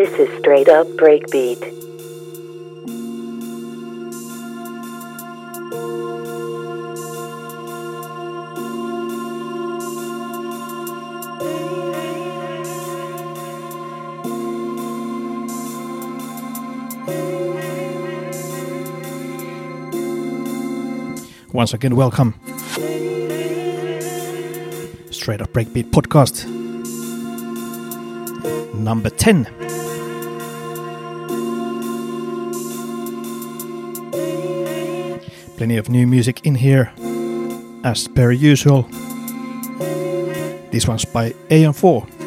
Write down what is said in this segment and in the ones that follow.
This is straight up breakbeat. Once again, welcome. Straight Up Breakbeat podcast. Number 10. Plenty of new music in here, as per usual. This one's by AM4.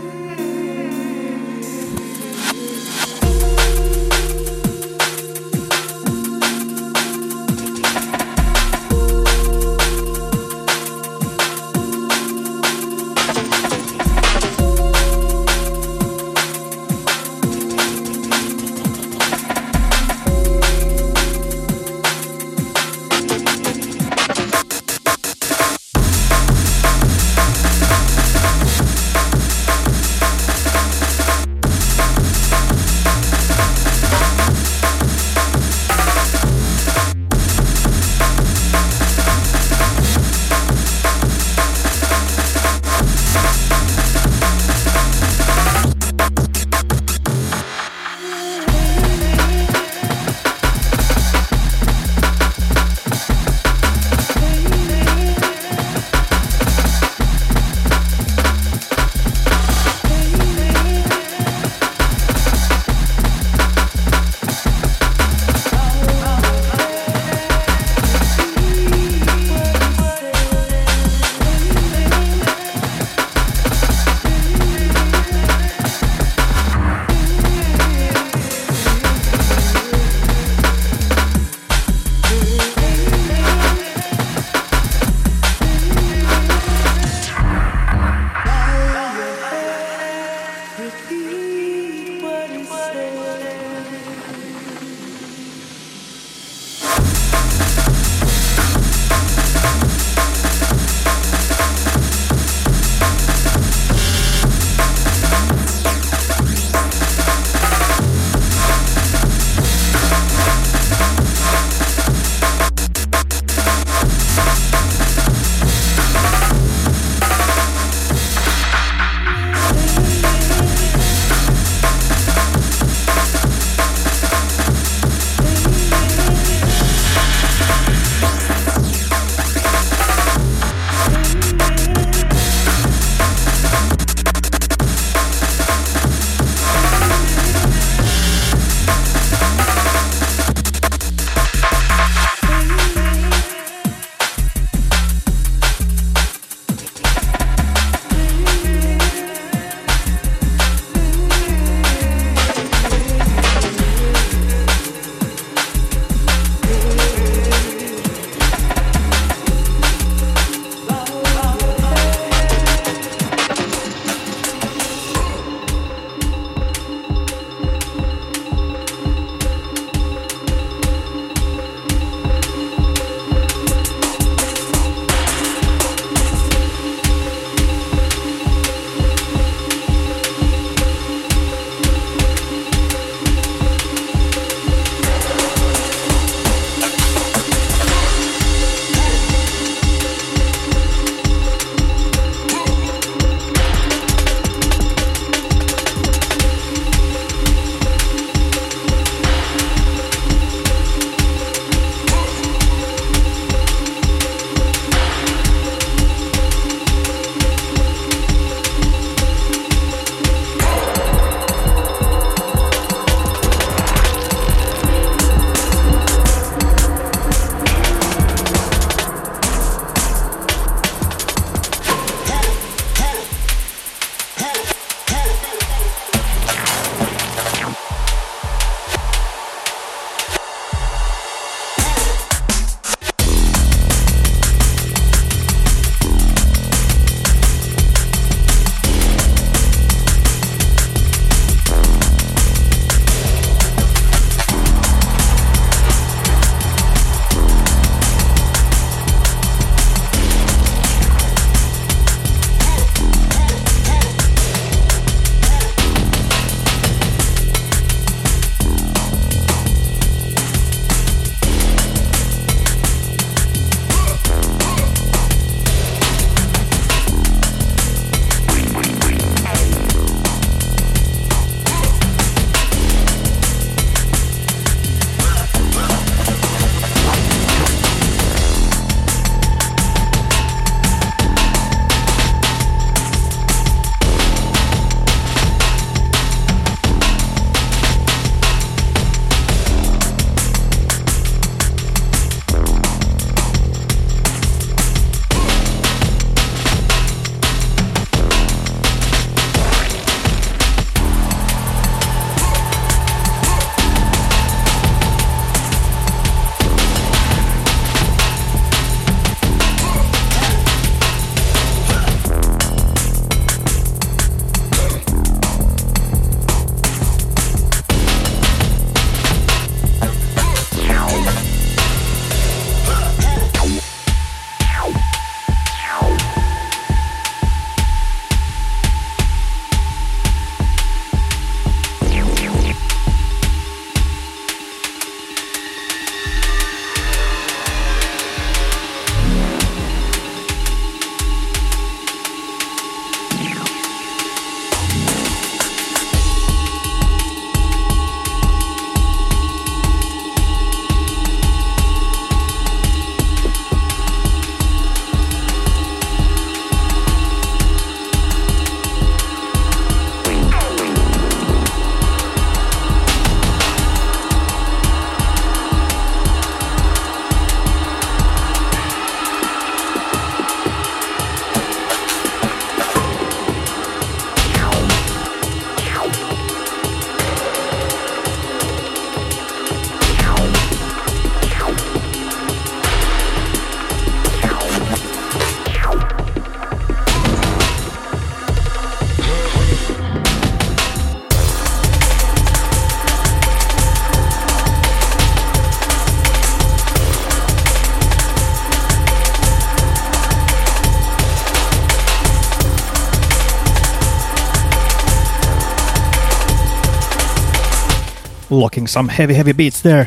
Locking some heavy, heavy beats there.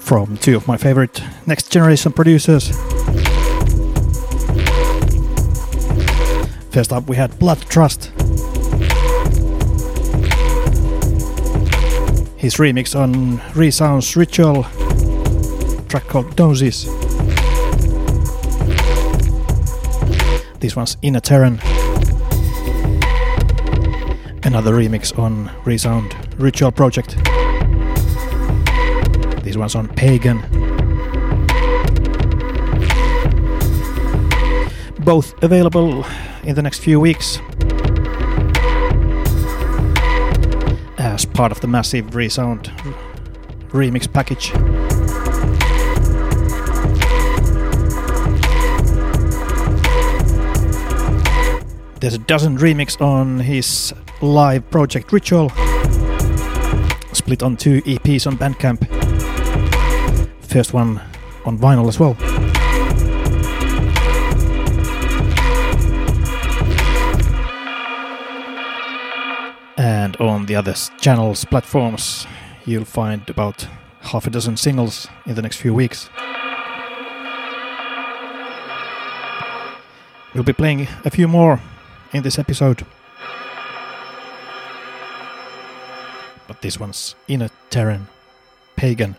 From two of my favorite next generation producers. First up, we had Blood Trust. His remix on Resounds Ritual, track called Doses. This one's Inner Terran. Another remix on Resound Ritual Project. This one's on Pagan. Both available in the next few weeks as part of the massive Resound remix package. There's a dozen remix on his live project Ritual, split on two EPs on Bandcamp. First one on vinyl as well. And on the other channels, platforms, you'll find about half a dozen singles in the next few weeks. We'll be playing a few more in this episode. But this one's Inner Terran Pagan.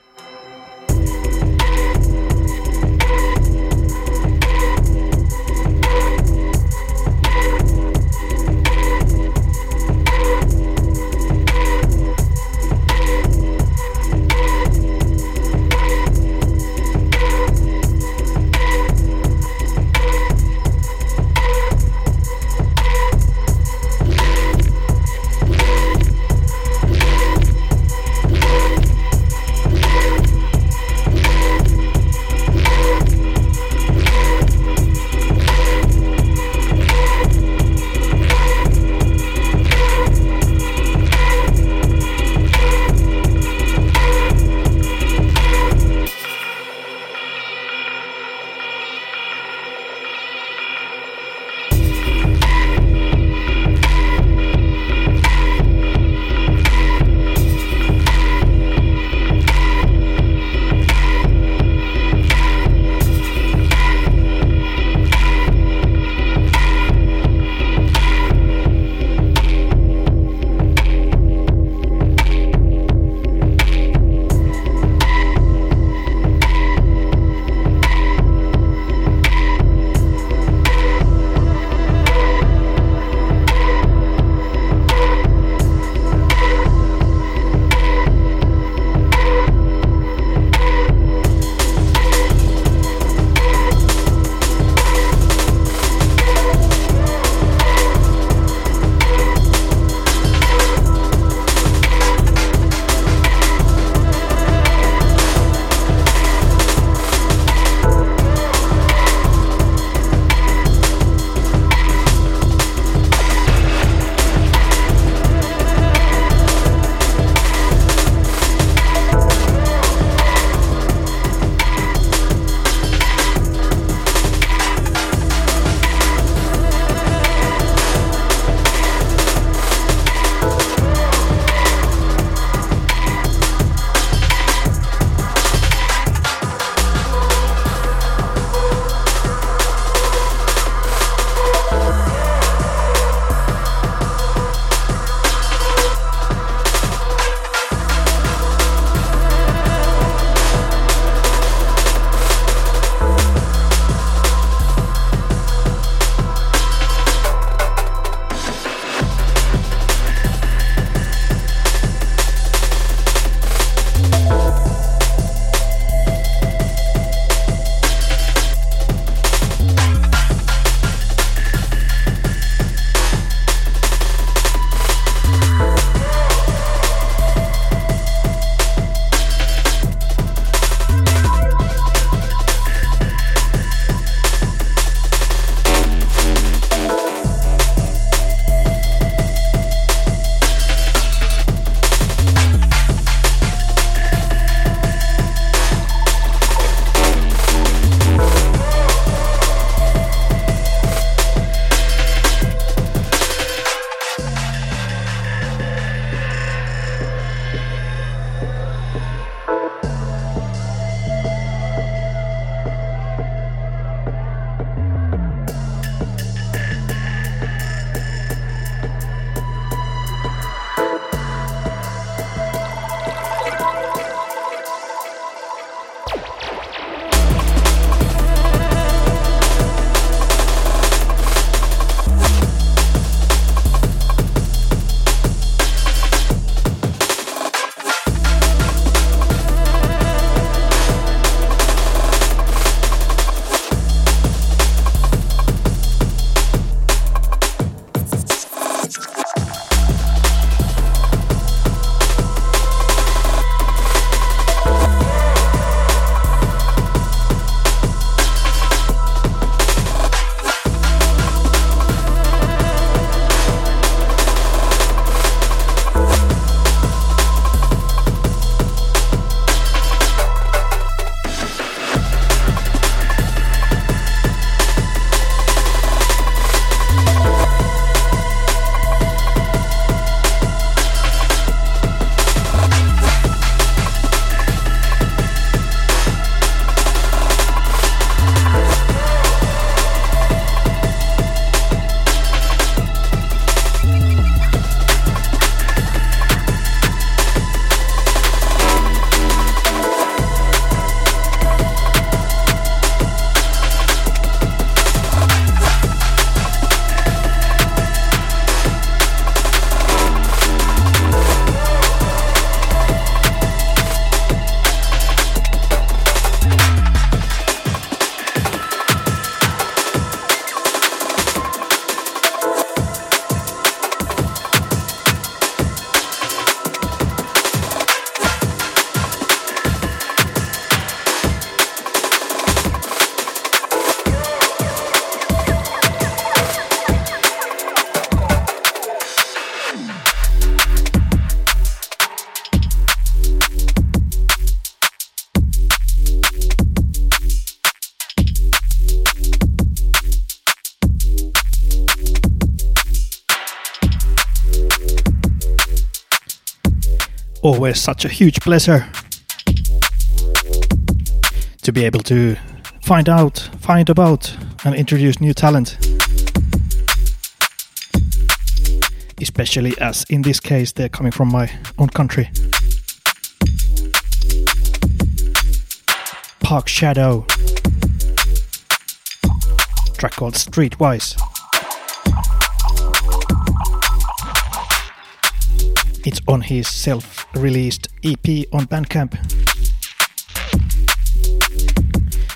Always such a huge pleasure to be able to find out, find about, and introduce new talent. Especially as in this case they're coming from my own country. Park Shadow. Track called Streetwise. It's on his self released EP on Bandcamp.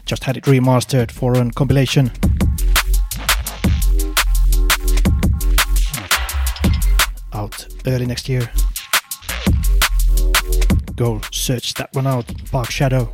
Just had it remastered for a compilation. Out early next year. Go search that one out, Park Shadow.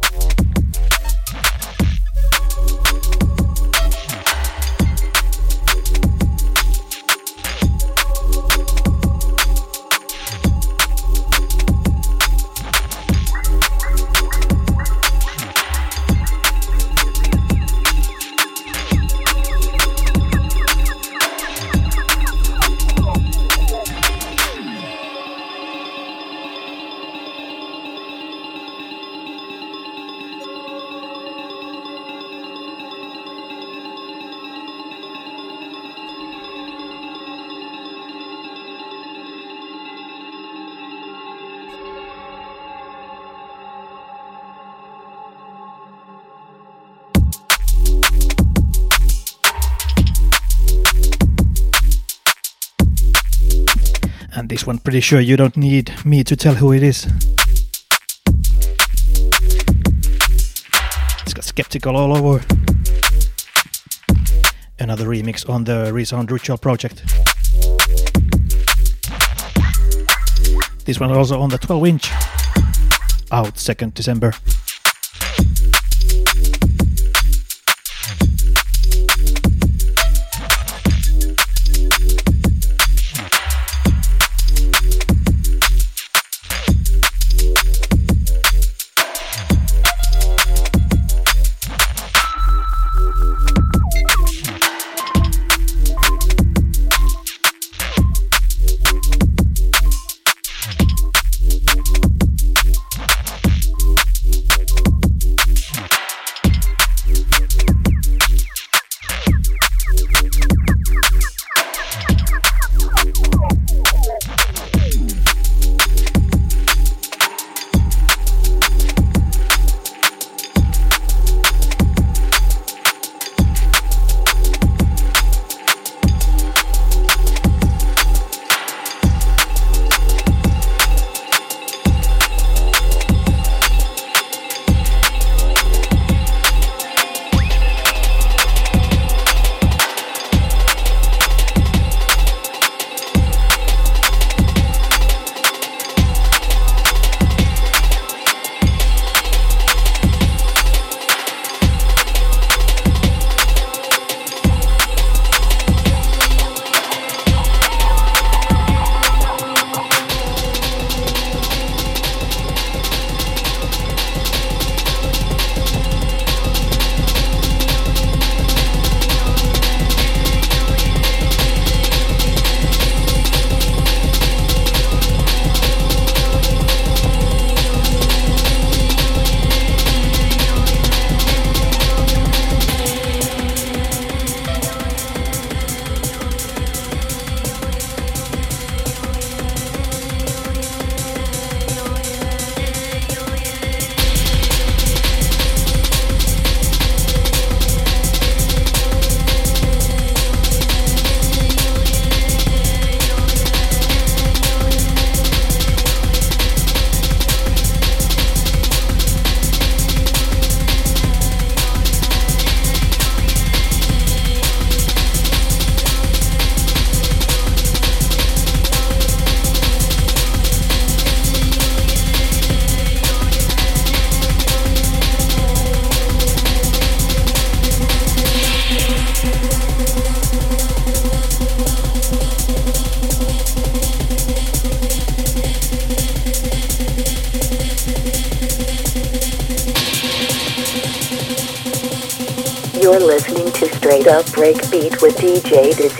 This one, pretty sure you don't need me to tell who it is. It's got Skeptical all over. Another remix on the Resound Ritual project. This one also on the 12 inch. Out 2nd December. DJ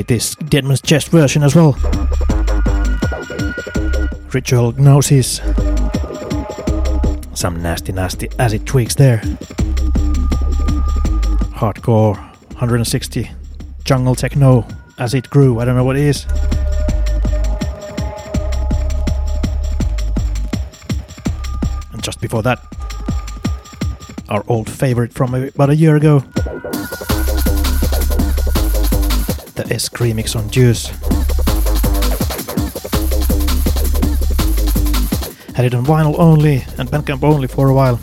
Dizzy. Had to play this Deadman's Chest version as well. Ritual Gnosis. Some nasty, nasty acid tweaks there. Hardcore 160 jungle techno as it grew. I don't know what it is. And just before that, our old favorite from about a year ago the S remix on Juice. Had it on vinyl only and Bandcamp only for a while.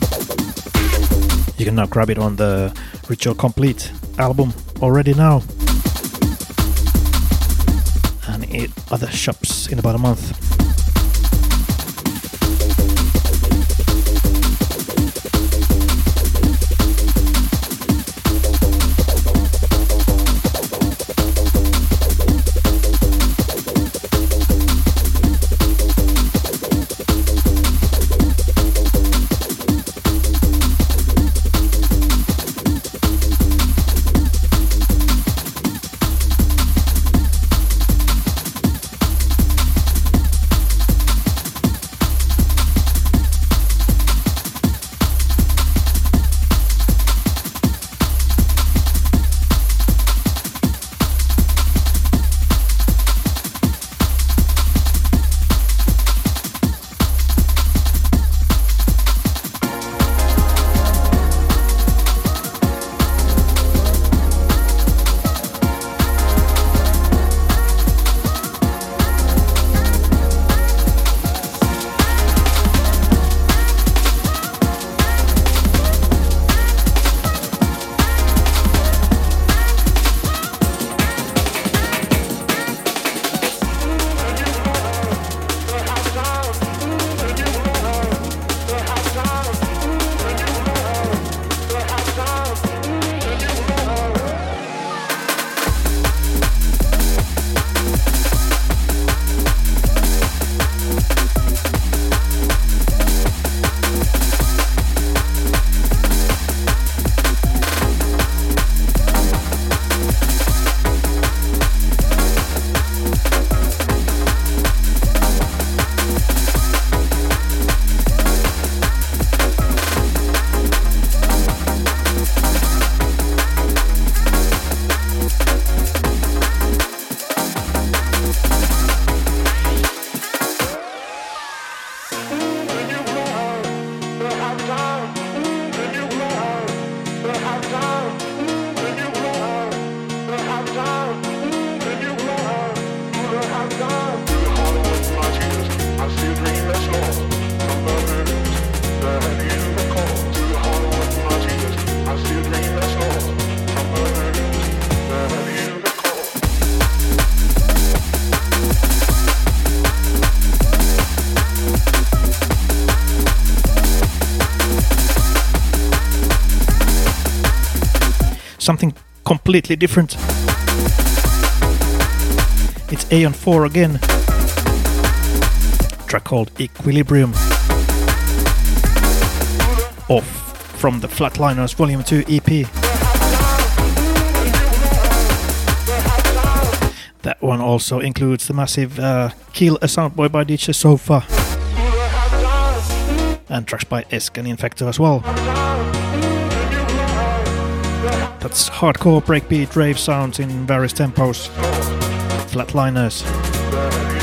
You can now grab it on the Ritual Complete album already now. And in other shops in about a month. Completely different. It's Aeon 4 again. track called Equilibrium. Off from the Flatliners Volume 2 EP. That one also includes the massive uh, Kill a Soundboy by DJ Sofa. And tracks by Esk and Infecto as well. That's hardcore breakbeat rave sounds in various tempos. Flatliners.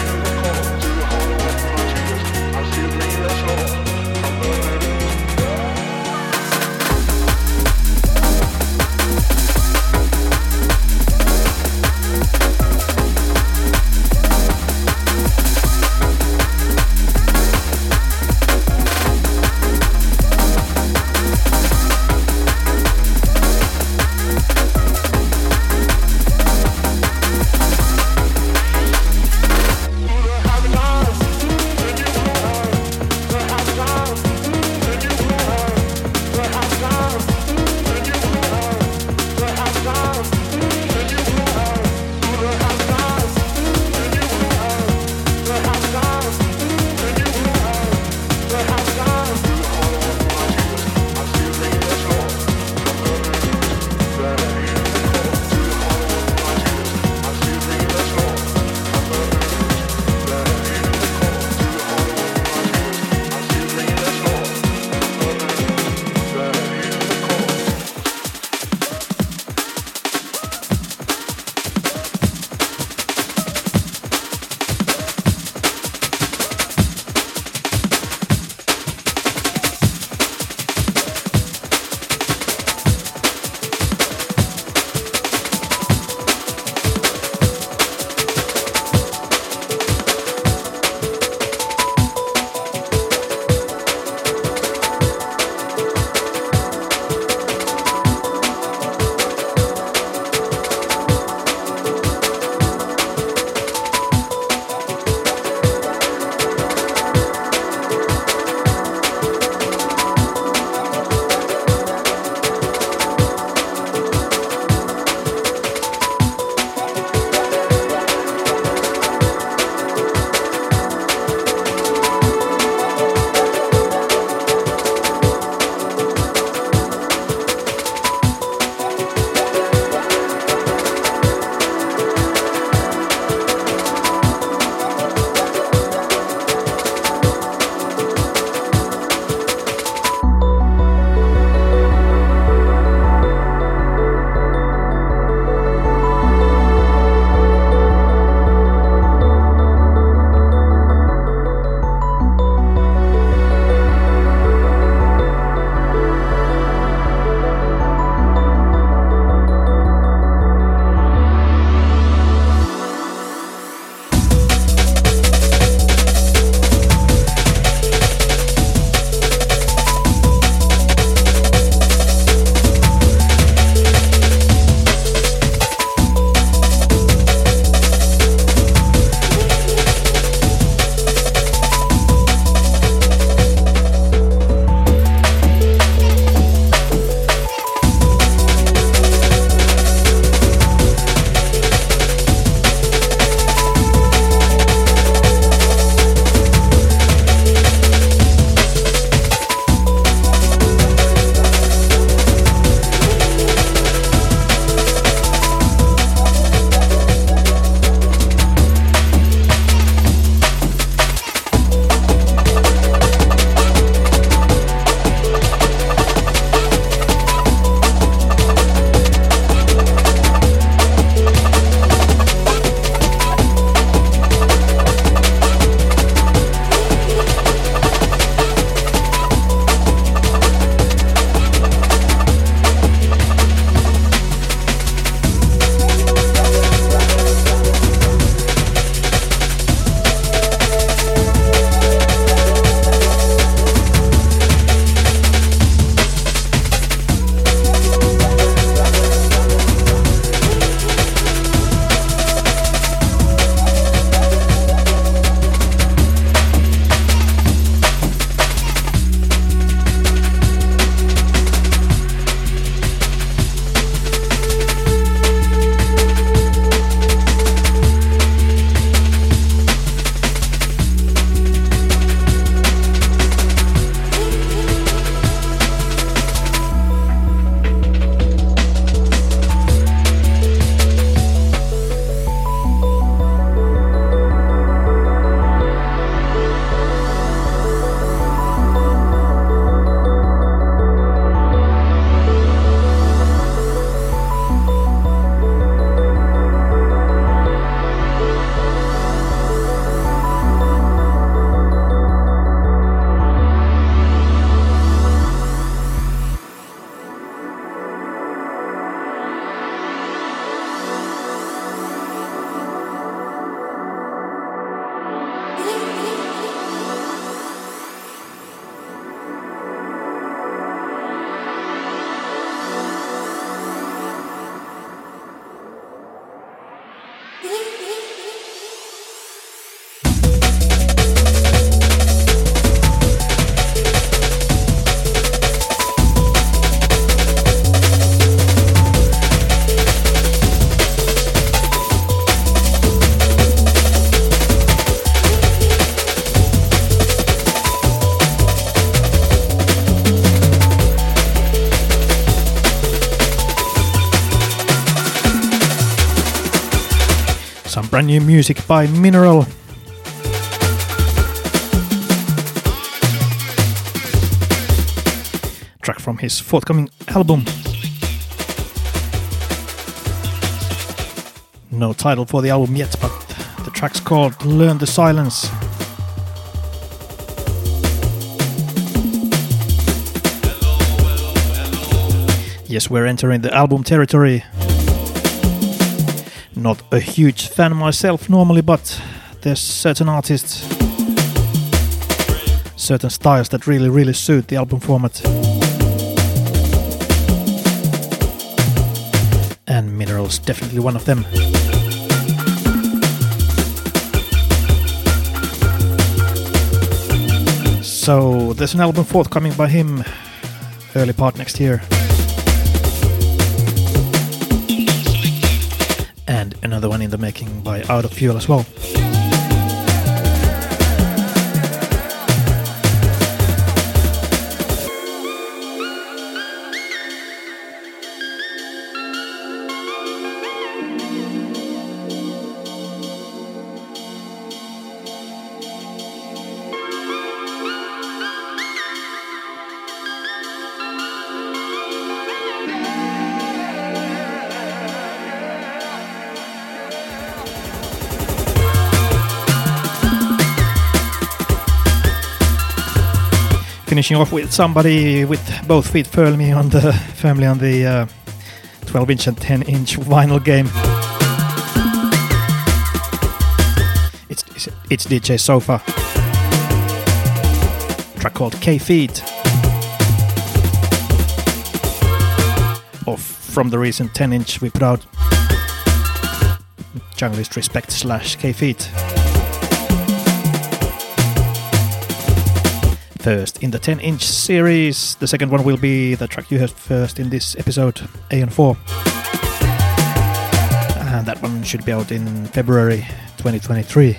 Brand new music by Mineral. Track from his forthcoming album. No title for the album yet, but the track's called Learn the Silence. Yes, we're entering the album territory. Not a huge fan myself normally, but there's certain artists, certain styles that really, really suit the album format. And Mineral's definitely one of them. So there's an album forthcoming by him early part next year. Another one in the making by Out of Fuel as well. Finishing off with somebody with both feet firmly on the firmly on the uh, 12 inch and 10 inch vinyl game. It's, it's, it's DJ Sofa. Track called K Feet. Off from the recent 10 inch we put out. Junglist Respect slash K Feet. First in the 10 inch series. The second one will be the track you heard first in this episode, Aeon 4. And that one should be out in February 2023.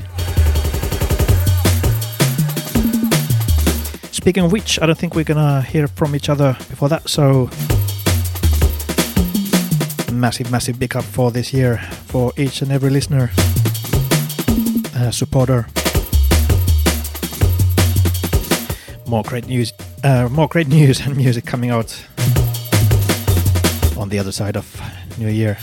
Speaking of which, I don't think we're gonna hear from each other before that, so massive, massive big up for this year for each and every listener, uh, supporter. More great news, uh, more great news and music coming out on the other side of New Year.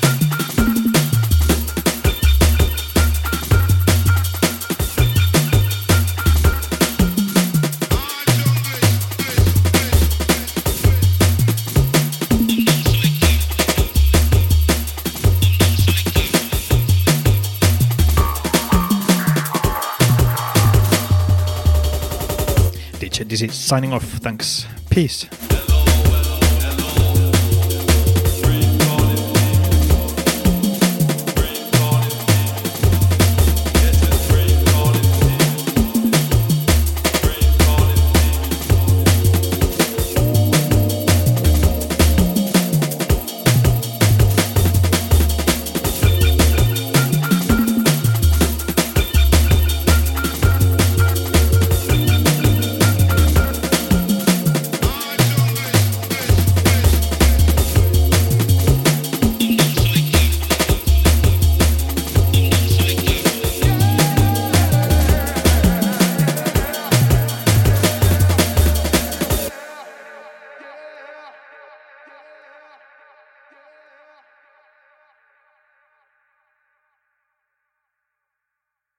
Signing off. Thanks. Peace.